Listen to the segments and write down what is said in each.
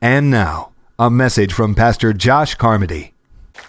And now, a message from Pastor Josh Carmody.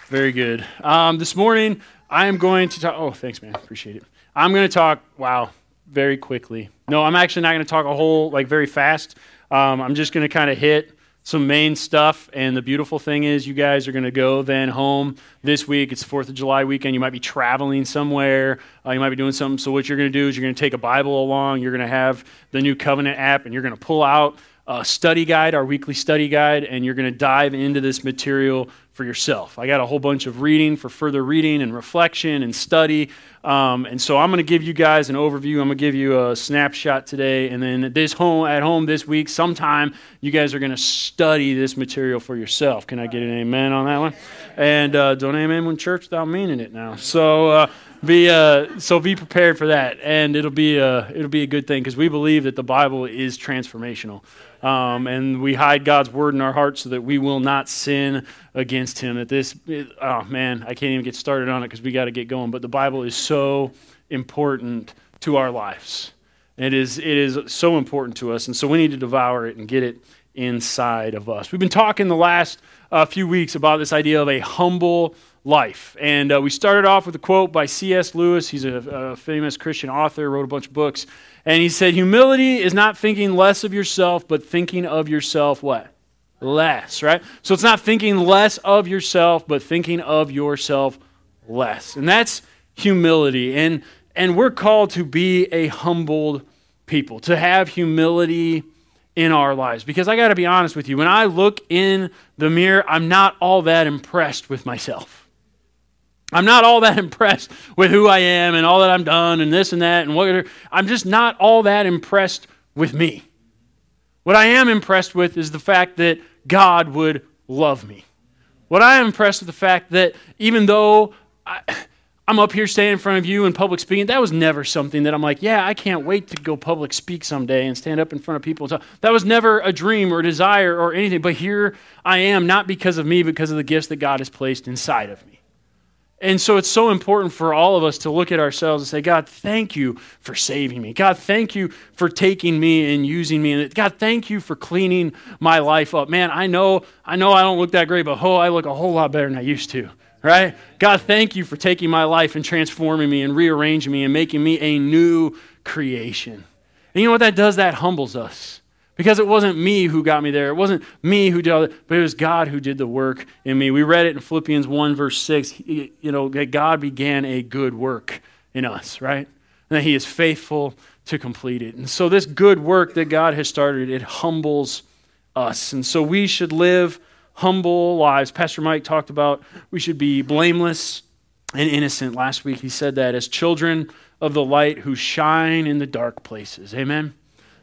Very good. Um, this morning, I am going to talk. Oh, thanks, man. Appreciate it. I'm going to talk, wow, very quickly. No, I'm actually not going to talk a whole, like, very fast. Um, I'm just going to kind of hit some main stuff. And the beautiful thing is, you guys are going to go then home this week. It's 4th of July weekend. You might be traveling somewhere. Uh, you might be doing something. So, what you're going to do is you're going to take a Bible along. You're going to have the New Covenant app, and you're going to pull out a study guide, our weekly study guide, and you're going to dive into this material for yourself. I got a whole bunch of reading for further reading and reflection and study. Um, and so I'm going to give you guys an overview. I'm going to give you a snapshot today, and then this home at home this week, sometime you guys are going to study this material for yourself. Can I get an amen on that one? And uh, don't amen when church without meaning it now. So. Uh, be uh, so be prepared for that, and it'll be a it'll be a good thing because we believe that the Bible is transformational, um, and we hide God's word in our hearts so that we will not sin against Him. That this, it, oh man, I can't even get started on it because we got to get going. But the Bible is so important to our lives. It is it is so important to us, and so we need to devour it and get it inside of us. We've been talking the last uh, few weeks about this idea of a humble life. And uh, we started off with a quote by C.S. Lewis. He's a, a, famous Christian author, wrote a bunch of books. And he said, Humility is not thinking less of yourself, but thinking of yourself what? Less, right? So it's not thinking less of yourself, but thinking of yourself less. And that's humility. And, and we're called to be a humbled people, to have humility in our lives. Because I got to be honest with you, when I look in the mirror, I'm not all that impressed with myself. I'm not all that impressed with who I am and all that I'm done and this and that and what. I'm just not all that impressed with me. What I am impressed with is the fact that God would love me. What I am impressed with the fact that even though I, am up here standing in front of you in public speaking, that was never something that I'm like, yeah, I can't wait to go public speak someday and stand up in front of people. That was never a dream or a desire or anything. But here I am, not because of me, because of the gifts that God has placed inside of me. And so it's so important for all of us to look at ourselves and say, God, thank you for saving me. God, thank you for taking me and using me. And God, thank you for cleaning my life up. Man, I know, I know I don't look that great, but oh, I look a whole lot better than I used to. Right? God, thank you for taking my life and transforming me and rearranging me and making me a new creation. And you know what that does? That humbles us. Because it wasn't me who got me there. It wasn't me who did it, but it was God who did the work in me. We read it in Philippians 1, verse 6. You know, that God began a good work in us, right? And that He is faithful to complete it. And so, this good work that God has started, it humbles us. And so, we should live humble lives. Pastor Mike talked about we should be blameless and innocent. Last week, he said that as children of the light who shine in the dark places. Amen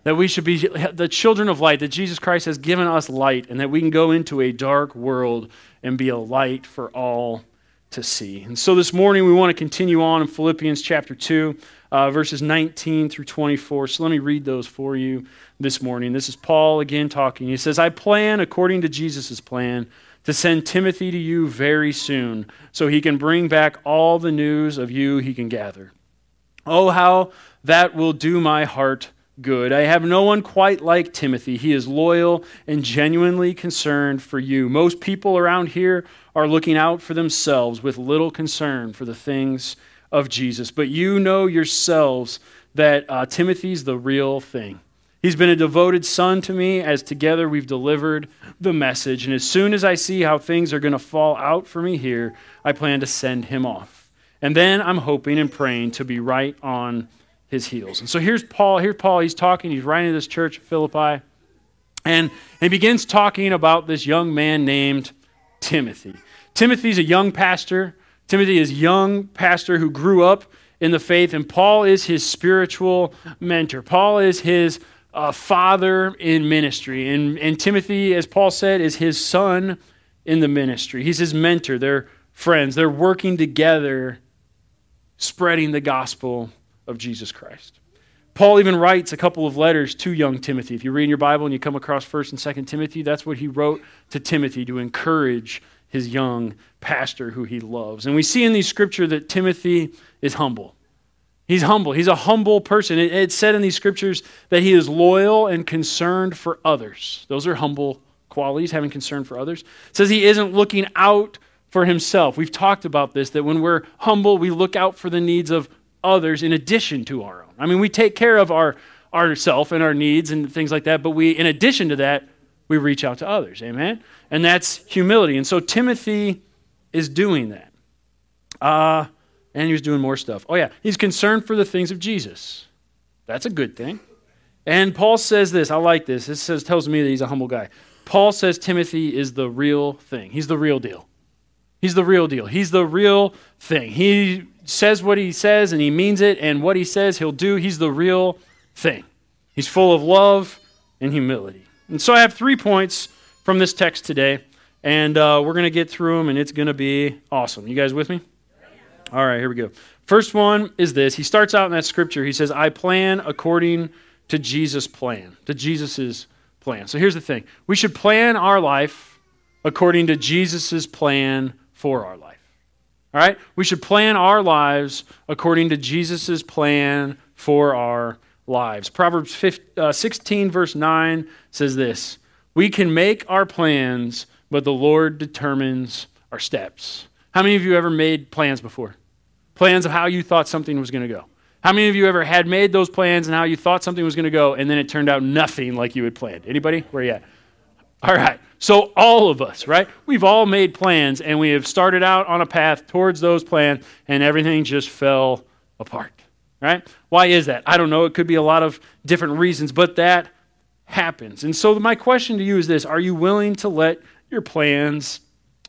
that we should be the children of light, that Jesus Christ has given us light, and that we can go into a dark world and be a light for all to see. And so this morning we want to continue on in Philippians chapter 2, uh, verses 19 through 24. So let me read those for you this morning. This is Paul again talking. He says, I plan according to Jesus' plan to send Timothy to you very soon so he can bring back all the news of you he can gather. Oh, how that will do my heart good. I have no one quite like Timothy. He is loyal and genuinely concerned for you. Most people around here are looking out for themselves with little concern for the things of Jesus. But you know yourselves that uh, Timothy's the real thing. He's been a devoted son to me as together we've delivered the message. And as soon as I see how things are going to fall out for me here, I plan to send him off. And then I'm hoping and praying to be right on his heels. And so here's Paul. Here's Paul. He's talking. He's writing to this church at Philippi. And he begins talking about this young man named Timothy. Timothy's a young pastor. Timothy is a young pastor who grew up in the faith, and Paul is his spiritual mentor. Paul is his uh, father in ministry. And, and Timothy, as Paul said, is his son in the ministry. He's his mentor. They're friends. They're working together, spreading the gospel of Jesus Christ. Paul even writes a couple of letters to young Timothy. If you read in your Bible and you come across 1st and 2nd Timothy, that's what he wrote to Timothy to encourage his young pastor who he loves. And we see in these scripture that Timothy is humble. He's humble. He's a humble person. it's said in these scriptures that he is loyal and concerned for others. Those are humble qualities, having concern for others. It says he isn't looking out for himself. We've talked about this that when we're humble, we look out for the needs of others in addition to our own. I mean, we take care of our ourself and our needs and things like that, but we in addition to that, we reach out to others. Amen? And that's humility. And so Timothy is doing that. Uh, and he was doing more stuff. Oh, yeah. He's concerned for the things of Jesus. That's a good thing. And Paul says this. I like this. This says, tells me that he's a humble guy. Paul says Timothy is the real thing. He's the real deal. He's the real deal. He's the real thing. He says what he says and he means it, and what he says he'll do. He's the real thing. He's full of love and humility. And so I have three points from this text today, and uh, we're going to get through them, and it's going to be awesome. You guys with me? All right, here we go. First one is this. He starts out in that scripture. He says, I plan according to Jesus' plan, to Jesus' plan. So here's the thing we should plan our life according to Jesus' plan for our life. All right? We should plan our lives according to Jesus' plan for our lives. Proverbs 15, uh, 16, verse 9 says this We can make our plans, but the Lord determines our steps. How many of you ever made plans before? Plans of how you thought something was going to go. How many of you ever had made those plans and how you thought something was going to go and then it turned out nothing like you had planned? Anybody? Where you at? All right. So all of us, right? We've all made plans and we have started out on a path towards those plans and everything just fell apart. Right? Why is that? I don't know. It could be a lot of different reasons, but that happens. And so my question to you is this, are you willing to let your plans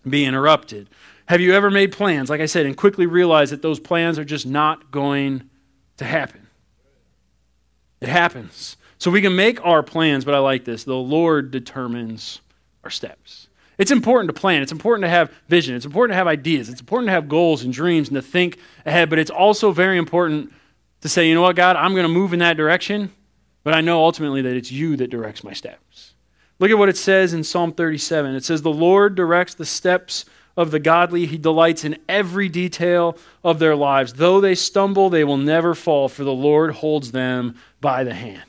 be interrupted? Have you ever made plans, like I said, and quickly realized that those plans are just not going to happen? It happens. So we can make our plans, but I like this. The Lord determines our steps. It's important to plan. It's important to have vision. It's important to have ideas. It's important to have goals and dreams and to think ahead, but it's also very important to say, you know what, God, I'm going to move in that direction, but I know ultimately that it's you that directs my steps. Look at what it says in Psalm 37. It says, The Lord directs the steps of the godly. He delights in every detail of their lives. Though they stumble, they will never fall, for the Lord holds them by the hand.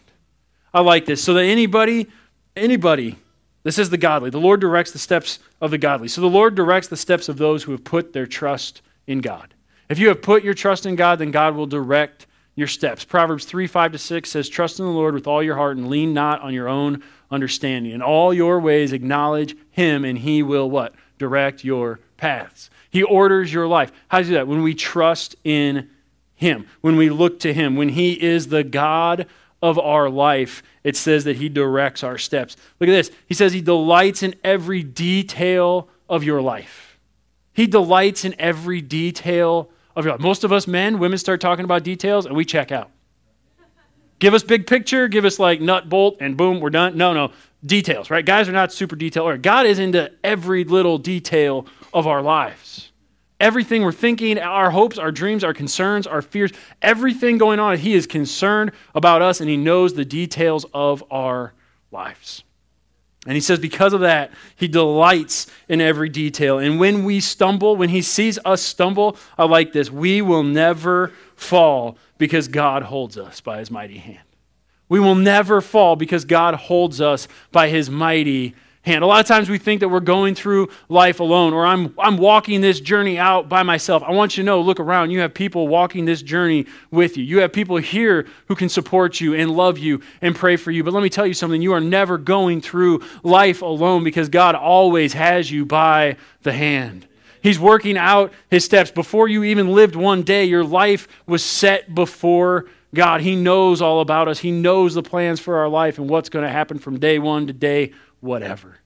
I like this. So that anybody, anybody, this is the godly. The Lord directs the steps of the godly. So the Lord directs the steps of those who have put their trust in God. If you have put your trust in God, then God will direct your steps. Proverbs 3 5 to 6 says, Trust in the Lord with all your heart and lean not on your own understanding. In all your ways acknowledge him, and he will what? direct your paths. He orders your life. How do you do that? When we trust in Him, when we look to Him, when He is the God of our life, it says that He directs our steps. Look at this. He says He delights in every detail of your life. He delights in every detail of your life. Most of us men, women start talking about details and we check out. Give us big picture, give us like nut, bolt, and boom, we're done. No, no details, right? Guys are not super detailed. God is into every little detail of our lives. Everything we're thinking, our hopes, our dreams, our concerns, our fears, everything going on, He is concerned about us and He knows the details of our lives. And He says, because of that, He delights in every detail. And when we stumble, when He sees us stumble, I like this, we will never fall because God holds us by His mighty hand. We will never fall because God holds us by his mighty hand. A lot of times we think that we're going through life alone or I'm, I'm walking this journey out by myself. I want you to know, look around. You have people walking this journey with you. You have people here who can support you and love you and pray for you. But let me tell you something you are never going through life alone because God always has you by the hand. He's working out his steps. Before you even lived one day, your life was set before God. He knows all about us. He knows the plans for our life and what's going to happen from day one to day whatever.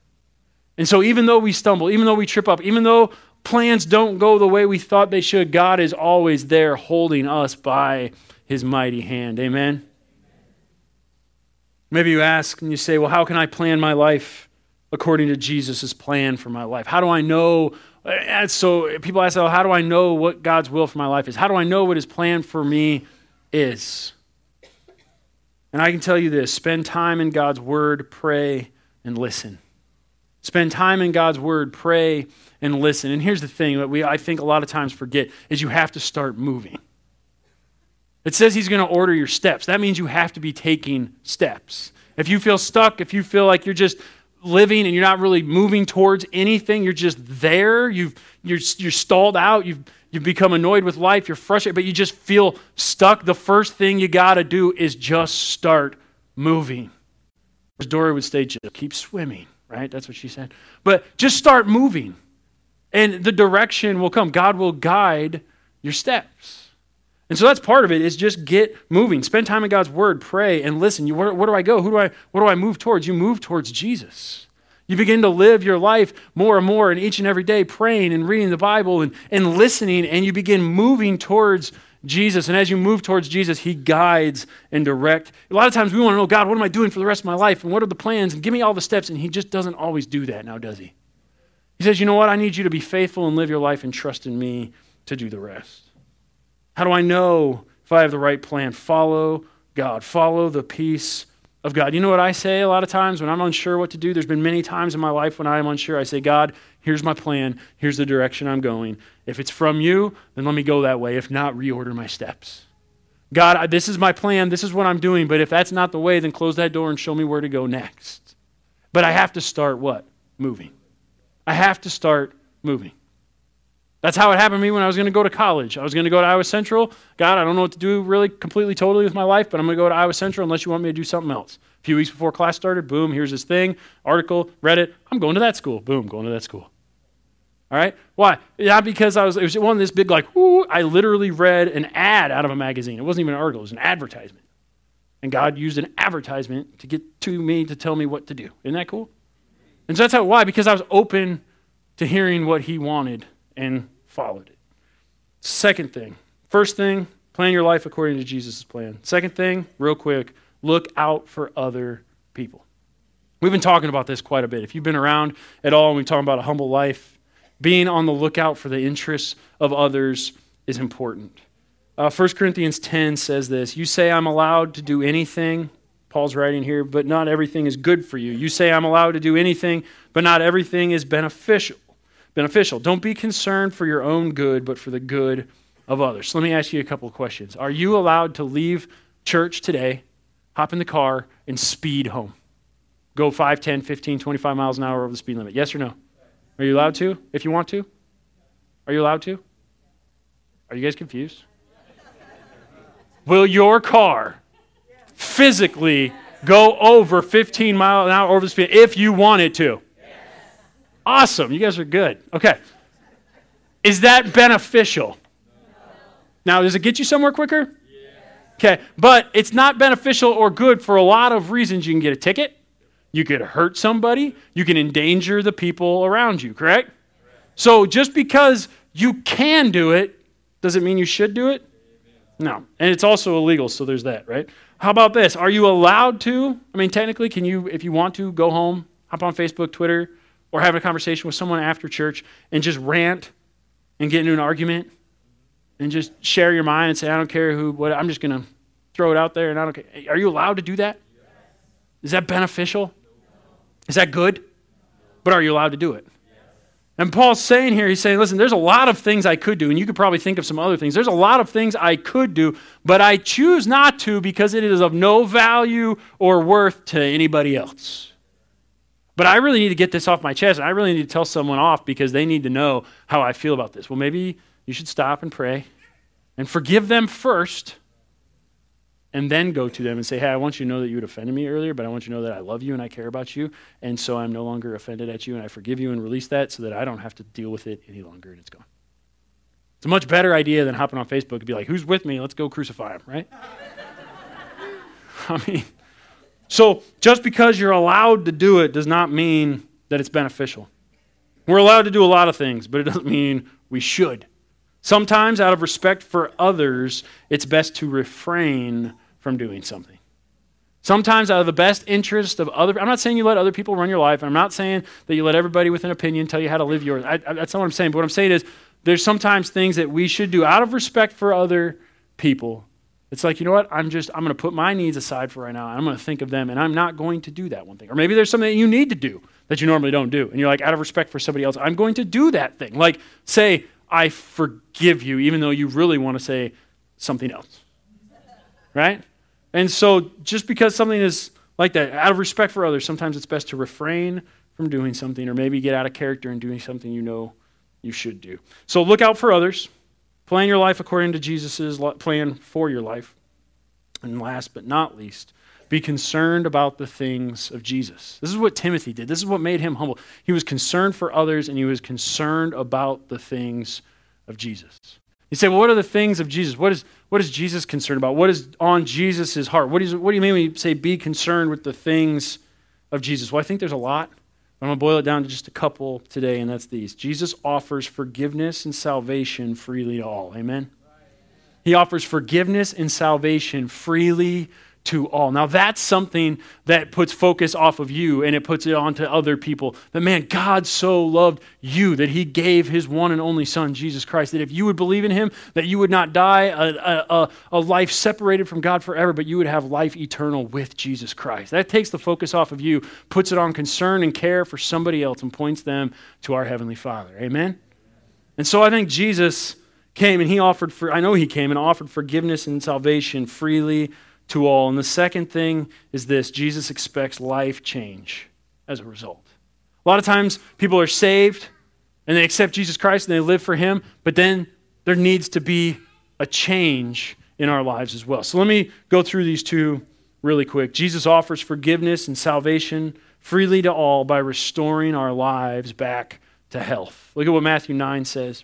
And so, even though we stumble, even though we trip up, even though plans don't go the way we thought they should, God is always there holding us by his mighty hand. Amen? Maybe you ask and you say, well, how can I plan my life according to Jesus' plan for my life? How do I know? And so people ask, how do I know what God's will for my life is? How do I know what his plan for me is. And I can tell you this spend time in God's Word, pray, and listen. Spend time in God's Word, pray, and listen. And here's the thing that we, I think, a lot of times forget is you have to start moving. It says He's going to order your steps. That means you have to be taking steps. If you feel stuck, if you feel like you're just living and you're not really moving towards anything. You're just there. You've, you're, you're stalled out. You've, you've become annoyed with life. You're frustrated, but you just feel stuck. The first thing you got to do is just start moving. Dory would say, just keep swimming, right? That's what she said. But just start moving, and the direction will come. God will guide your steps. And so that's part of it is just get moving. Spend time in God's word, pray, and listen. You, where, where do I go? Who do I, what do I move towards? You move towards Jesus. You begin to live your life more and more, and each and every day praying and reading the Bible and, and listening, and you begin moving towards Jesus. And as you move towards Jesus, He guides and directs. A lot of times we want to know, God, what am I doing for the rest of my life? And what are the plans? And give me all the steps. And He just doesn't always do that now, does He? He says, you know what? I need you to be faithful and live your life and trust in me to do the rest. How do I know if I have the right plan? Follow God, follow the peace of God. You know what I say a lot of times when I'm unsure what to do? There's been many times in my life when I am unsure. I say, God, here's my plan. Here's the direction I'm going. If it's from you, then let me go that way. If not, reorder my steps. God, this is my plan. This is what I'm doing. But if that's not the way, then close that door and show me where to go next. But I have to start what? Moving. I have to start moving. That's how it happened to me when I was going to go to college. I was going to go to Iowa Central. God, I don't know what to do really completely, totally with my life, but I'm going to go to Iowa Central unless you want me to do something else. A few weeks before class started, boom, here's this thing, article, read it. I'm going to that school. Boom, going to that school. All right? Why? Not because I was, it was one of this big, like, ooh, I literally read an ad out of a magazine. It wasn't even an article, it was an advertisement. And God used an advertisement to get to me to tell me what to do. Isn't that cool? And so that's how, why? Because I was open to hearing what He wanted and followed it. Second thing, first thing, plan your life according to Jesus' plan. Second thing, real quick, look out for other people. We've been talking about this quite a bit. If you've been around at all and we're talking about a humble life, being on the lookout for the interests of others is important. Uh, 1 Corinthians 10 says this You say I'm allowed to do anything, Paul's writing here, but not everything is good for you. You say I'm allowed to do anything, but not everything is beneficial beneficial. Don't be concerned for your own good, but for the good of others. So let me ask you a couple of questions. Are you allowed to leave church today, hop in the car, and speed home? Go 5, 10, 15, 25 miles an hour over the speed limit? Yes or no? Are you allowed to if you want to? Are you allowed to? Are you guys confused? Will your car physically go over 15 miles an hour over the speed if you wanted to? Awesome. You guys are good. Okay. Is that beneficial? Now, does it get you somewhere quicker? Okay, but it's not beneficial or good for a lot of reasons. You can get a ticket, you could hurt somebody, you can endanger the people around you, correct? So just because you can do it, does it mean you should do it? No. And it's also illegal, so there's that, right? How about this? Are you allowed to? I mean, technically, can you, if you want to, go home, hop on Facebook, Twitter, or having a conversation with someone after church and just rant and get into an argument and just share your mind and say, I don't care who, what, I'm just going to throw it out there and I don't care. Are you allowed to do that? Is that beneficial? Is that good? But are you allowed to do it? And Paul's saying here, he's saying, listen, there's a lot of things I could do, and you could probably think of some other things. There's a lot of things I could do, but I choose not to because it is of no value or worth to anybody else. But I really need to get this off my chest. I really need to tell someone off because they need to know how I feel about this. Well, maybe you should stop and pray and forgive them first and then go to them and say, Hey, I want you to know that you had offended me earlier, but I want you to know that I love you and I care about you. And so I'm no longer offended at you and I forgive you and release that so that I don't have to deal with it any longer and it's gone. It's a much better idea than hopping on Facebook and be like, Who's with me? Let's go crucify him, right? I mean, so just because you're allowed to do it does not mean that it's beneficial. We're allowed to do a lot of things, but it doesn't mean we should. Sometimes, out of respect for others, it's best to refrain from doing something. Sometimes, out of the best interest of other, I'm not saying you let other people run your life. I'm not saying that you let everybody with an opinion tell you how to live yours. I, I, that's not what I'm saying. But what I'm saying is, there's sometimes things that we should do out of respect for other people it's like, you know what? I'm just, I'm going to put my needs aside for right now. I'm going to think of them, and I'm not going to do that one thing. Or maybe there's something that you need to do that you normally don't do. And you're like, out of respect for somebody else, I'm going to do that thing. Like, say, I forgive you, even though you really want to say something else. Right? And so just because something is like that. Out of respect for others, sometimes it's best to refrain from doing something or maybe get out of character and doing something you know you should do. So look out for others. Plan your life according to Jesus' plan for your life. And last but not least, be concerned about the things of Jesus. This is what Timothy did. This is what made him humble. He was concerned for others and he was concerned about the things of Jesus. You say, well, what are the things of Jesus? What is, what is Jesus concerned about? What is on Jesus' heart? What, is, what do you mean when you say be concerned with the things of Jesus? Well, I think there's a lot. I'm going to boil it down to just a couple today, and that's these. Jesus offers forgiveness and salvation freely to all. Amen? He offers forgiveness and salvation freely to all. Now, that's something that puts focus off of you and it puts it onto other people. That, man, God so loved you that he gave his one and only Son, Jesus Christ, that if you would believe in him, that you would not die a, a, a life separated from God forever, but you would have life eternal with Jesus Christ. That takes the focus off of you, puts it on concern and care for somebody else, and points them to our Heavenly Father. Amen? And so I think Jesus came and he offered, for, I know he came and offered forgiveness and salvation freely to all. And the second thing is this Jesus expects life change as a result. A lot of times people are saved and they accept Jesus Christ and they live for Him, but then there needs to be a change in our lives as well. So let me go through these two really quick. Jesus offers forgiveness and salvation freely to all by restoring our lives back to health. Look at what Matthew 9 says.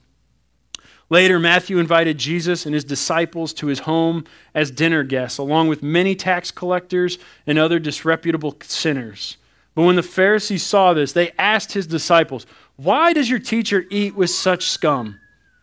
Later, Matthew invited Jesus and his disciples to his home as dinner guests, along with many tax collectors and other disreputable sinners. But when the Pharisees saw this, they asked his disciples, Why does your teacher eat with such scum?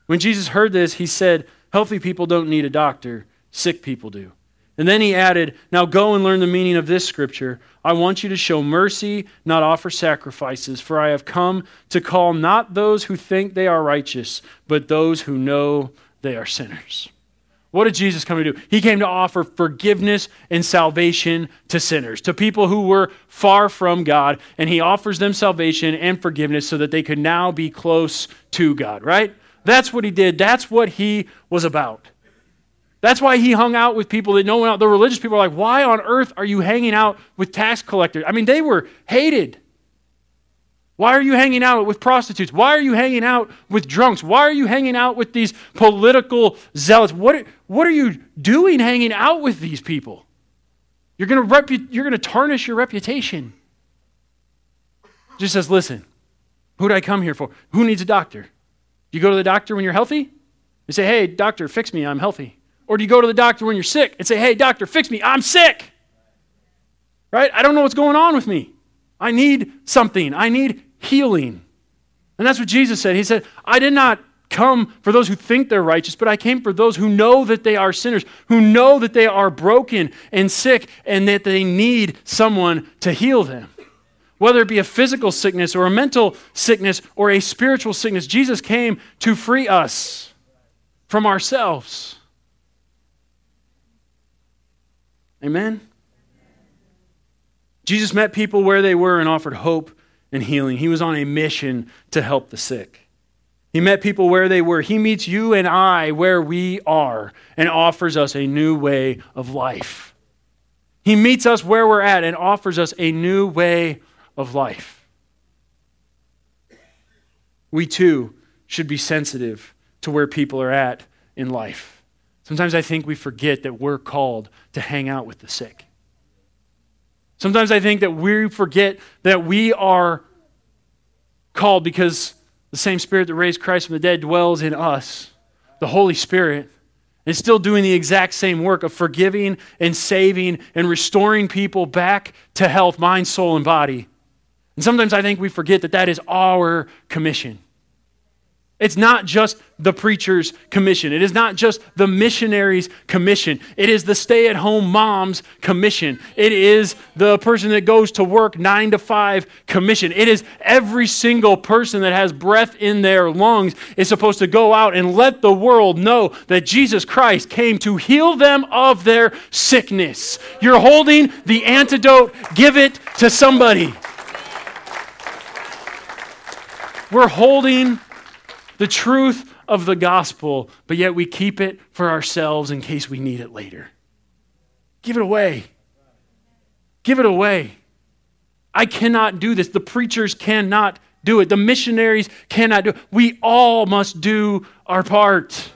When Jesus heard this, he said, Healthy people don't need a doctor, sick people do. And then he added, Now go and learn the meaning of this scripture. I want you to show mercy, not offer sacrifices, for I have come to call not those who think they are righteous, but those who know they are sinners. What did Jesus come to do? He came to offer forgiveness and salvation to sinners, to people who were far from God, and he offers them salvation and forgiveness so that they could now be close to God, right? That's what he did. That's what he was about. That's why he hung out with people that no one else, the religious people are like, why on earth are you hanging out with tax collectors? I mean, they were hated. Why are you hanging out with prostitutes? Why are you hanging out with drunks? Why are you hanging out with these political zealots? What, what are you doing hanging out with these people? You're going repu- you're to tarnish your reputation. Just says, listen, who did I come here for? Who needs a doctor? Do you go to the doctor when you're healthy? You say, hey, doctor, fix me, I'm healthy. Or do you go to the doctor when you're sick and say, hey, doctor, fix me, I'm sick? Right? I don't know what's going on with me. I need something, I need healing. And that's what Jesus said. He said, I did not come for those who think they're righteous, but I came for those who know that they are sinners, who know that they are broken and sick, and that they need someone to heal them. Whether it be a physical sickness or a mental sickness or a spiritual sickness, Jesus came to free us from ourselves. Amen? Jesus met people where they were and offered hope and healing. He was on a mission to help the sick. He met people where they were. He meets you and I where we are and offers us a new way of life. He meets us where we're at and offers us a new way of life. We too should be sensitive to where people are at in life. Sometimes I think we forget that we're called to hang out with the sick. Sometimes I think that we forget that we are called because the same Spirit that raised Christ from the dead dwells in us, the Holy Spirit, is still doing the exact same work of forgiving and saving and restoring people back to health, mind, soul, and body. And sometimes I think we forget that that is our commission. It's not just the preacher's commission. It is not just the missionary's commission. It is the stay at home mom's commission. It is the person that goes to work nine to five commission. It is every single person that has breath in their lungs is supposed to go out and let the world know that Jesus Christ came to heal them of their sickness. You're holding the antidote, give it to somebody. We're holding the truth of the gospel, but yet we keep it for ourselves in case we need it later. Give it away. Give it away. I cannot do this. The preachers cannot do it. The missionaries cannot do it. We all must do our part.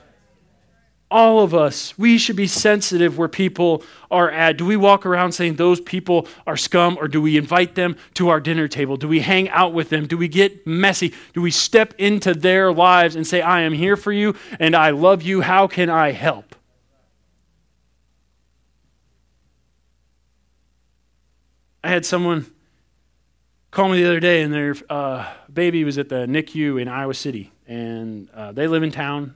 All of us, we should be sensitive where people are at. Do we walk around saying those people are scum, or do we invite them to our dinner table? Do we hang out with them? Do we get messy? Do we step into their lives and say, I am here for you and I love you? How can I help? I had someone call me the other day, and their uh, baby was at the NICU in Iowa City, and uh, they live in town.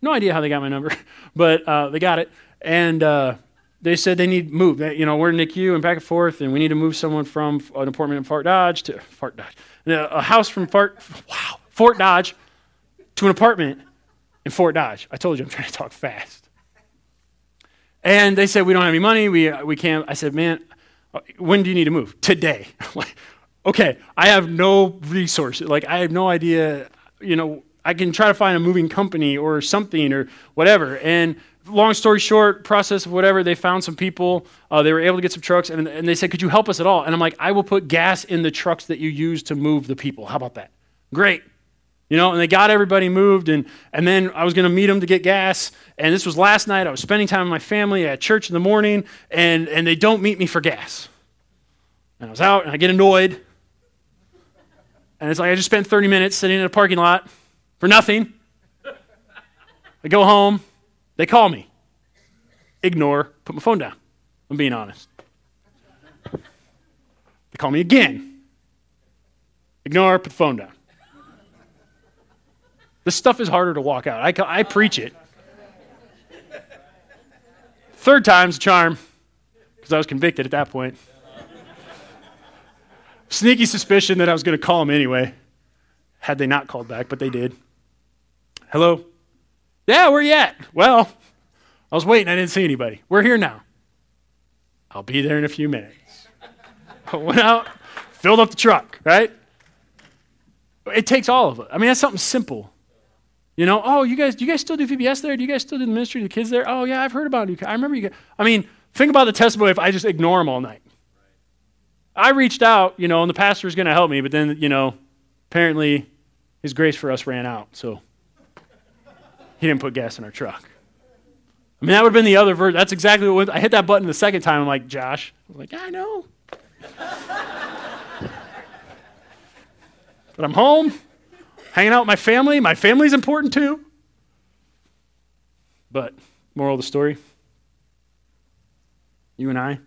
No idea how they got my number, but uh, they got it, and uh, they said they need move. You know, we're in NICU and back and forth, and we need to move someone from an apartment in Fort Dodge to Fort Dodge, a house from Fort wow Fort Dodge to an apartment in Fort Dodge. I told you I'm trying to talk fast. And they said we don't have any money. We we can't. I said, man, when do you need to move? Today. okay, I have no resources. Like, I have no idea, you know, I can try to find a moving company or something or whatever. And long story short, process of whatever, they found some people. Uh, they were able to get some trucks, and, and they said, Could you help us at all? And I'm like, I will put gas in the trucks that you use to move the people. How about that? Great. You know, and they got everybody moved, and, and then I was going to meet them to get gas. And this was last night. I was spending time with my family at church in the morning, and, and they don't meet me for gas. And I was out, and I get annoyed. And it's like I just spent 30 minutes sitting in a parking lot for nothing. I go home, they call me. Ignore, put my phone down. I'm being honest. They call me again. Ignore, put the phone down. This stuff is harder to walk out. I, I preach it. Third time's a charm, because I was convicted at that point. Sneaky suspicion that I was going to call him anyway, had they not called back, but they did. Hello? Yeah, where you at? Well, I was waiting. I didn't see anybody. We're here now. I'll be there in a few minutes. I went out, filled up the truck, right? It takes all of it. I mean, that's something simple. You know, oh, you guys, do you guys still do VBS there? Do you guys still do the ministry to the kids there? Oh, yeah, I've heard about it. I remember you guys. I mean, think about the testimony if I just ignore them all night. I reached out, you know, and the pastor was going to help me, but then, you know, apparently his grace for us ran out, so he didn't put gas in our truck. I mean, that would have been the other version. That's exactly what I hit that button the second time. I'm like, Josh. I was like, I know. but I'm home hanging out with my family. My family's important too. But, moral of the story you and I,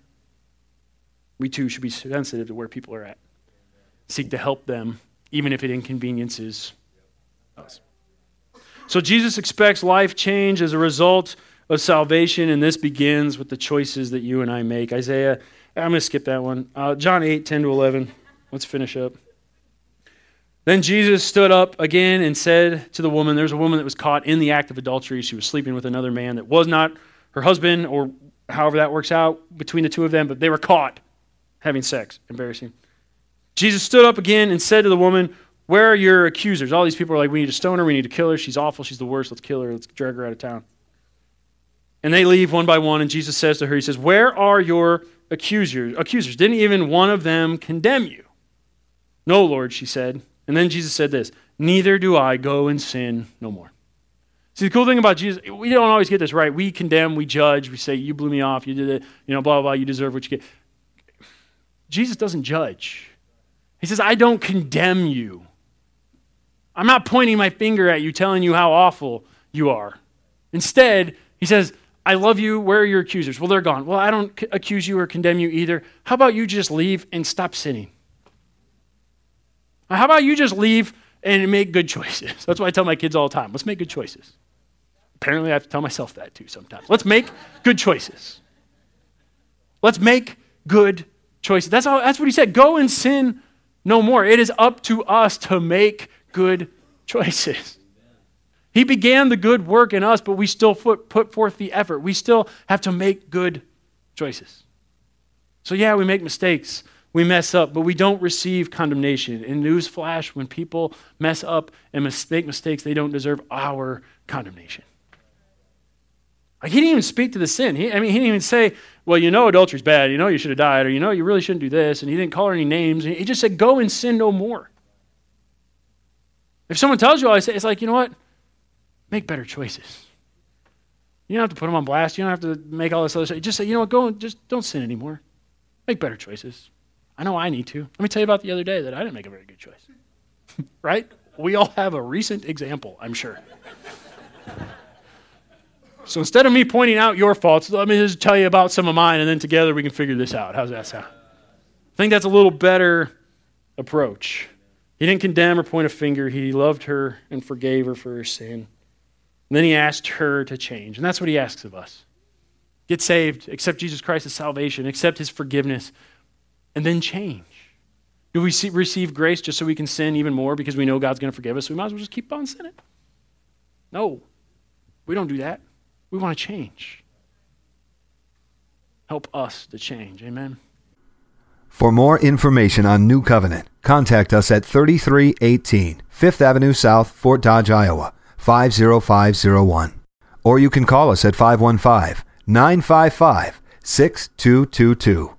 we too should be sensitive to where people are at. Seek to help them, even if it inconveniences us. So, Jesus expects life change as a result of salvation, and this begins with the choices that you and I make. Isaiah, I'm going to skip that one. Uh, John 8, 10 to 11. Let's finish up. Then Jesus stood up again and said to the woman, There's a woman that was caught in the act of adultery. She was sleeping with another man that was not her husband, or however that works out between the two of them, but they were caught having sex. Embarrassing. Jesus stood up again and said to the woman, Where are your accusers? All these people are like, We need to stone her. We need to kill her. She's awful. She's the worst. Let's kill her. Let's drag her out of town. And they leave one by one, and Jesus says to her, He says, Where are your accusers? Accusers. Didn't even one of them condemn you? No, Lord, she said. And then Jesus said this Neither do I go and sin no more. See, the cool thing about Jesus, we don't always get this right. We condemn, we judge, we say, You blew me off, you did it, you know, blah, blah, blah, you deserve what you get. Jesus doesn't judge. He says, I don't condemn you. I'm not pointing my finger at you, telling you how awful you are. Instead, he says, I love you. Where are your accusers? Well, they're gone. Well, I don't accuse you or condemn you either. How about you just leave and stop sinning? How about you just leave and make good choices? That's what I tell my kids all the time. Let's make good choices. Apparently, I have to tell myself that too sometimes. Let's make good choices. Let's make good choices. That's, all, that's what he said. Go and sin no more. It is up to us to make good choices. He began the good work in us, but we still put forth the effort. We still have to make good choices. So, yeah, we make mistakes we mess up, but we don't receive condemnation. In newsflash, when people mess up and make mistakes, they don't deserve our condemnation. Like he didn't even speak to the sin. He, I mean, he didn't even say, well, you know adultery's bad. You know you should have died. Or you know you really shouldn't do this. And he didn't call her any names. He just said, go and sin no more. If someone tells you all, I say, it's like, you know what? Make better choices. You don't have to put them on blast. You don't have to make all this other stuff. Just say, you know what? Go and just don't sin anymore. Make better choices. I know I need to. Let me tell you about the other day that I didn't make a very good choice. right? We all have a recent example, I'm sure. so instead of me pointing out your faults, let me just tell you about some of mine, and then together we can figure this out. How's that sound? I think that's a little better approach. He didn't condemn or point a finger. He loved her and forgave her for her sin. And then he asked her to change. And that's what he asks of us get saved, accept Jesus Christ as salvation, accept his forgiveness, and then change. Do we see, receive grace just so we can sin even more because we know God's going to forgive us? we might as well just keep on sinning. No, we don't do that. We want to change. Help us to change. Amen. For more information on New Covenant, contact us at 3318 Fifth Avenue South, Fort Dodge, Iowa 50501. Or you can call us at 515 955 6222.